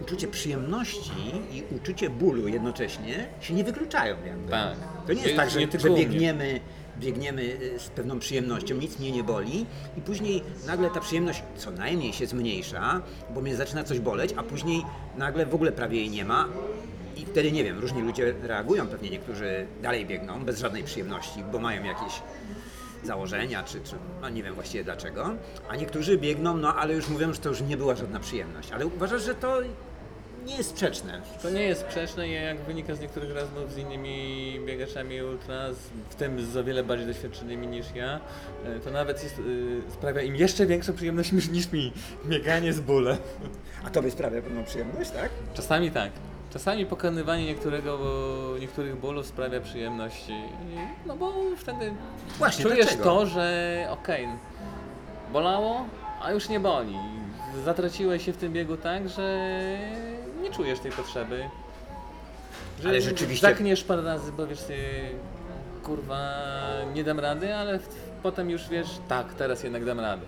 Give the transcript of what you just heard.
uczucie przyjemności i uczucie bólu jednocześnie się nie wykluczają jakby. Tak. To nie jest tak, że, że biegniemy, biegniemy y, z pewną przyjemnością, nic mnie nie boli i później nagle ta przyjemność co najmniej się zmniejsza, bo mnie zaczyna coś boleć, a później nagle w ogóle prawie jej nie ma. I wtedy nie wiem, różni ludzie reagują, pewnie niektórzy dalej biegną bez żadnej przyjemności, bo mają jakieś założenia, czy, czy no nie wiem właściwie dlaczego, a niektórzy biegną, no ale już mówią, że to już nie była żadna przyjemność. Ale uważasz, że to nie jest sprzeczne? To nie jest sprzeczne i jak wynika z niektórych rozmów z innymi biegaczami ultra, z- w tym z o wiele bardziej doświadczonymi niż ja, e, to nawet jest, y, sprawia im jeszcze większą przyjemność niż, niż mi bieganie z bólem. A tobie sprawia pewną przyjemność, tak? Czasami tak. Czasami pokonywanie niektórego, niektórych bólów sprawia przyjemność. i- No bo wtedy Właśnie, czujesz dlaczego? to, że okej, bolało, a już nie boli. Zatraciłeś się w tym biegu tak, że czujesz tej potrzeby. Że Ale rzeczywiście- Zakniesz parę razy, bo wiesz sobie, kurwa, nie dam rady, ale w, potem już wiesz, tak, teraz jednak dam radę.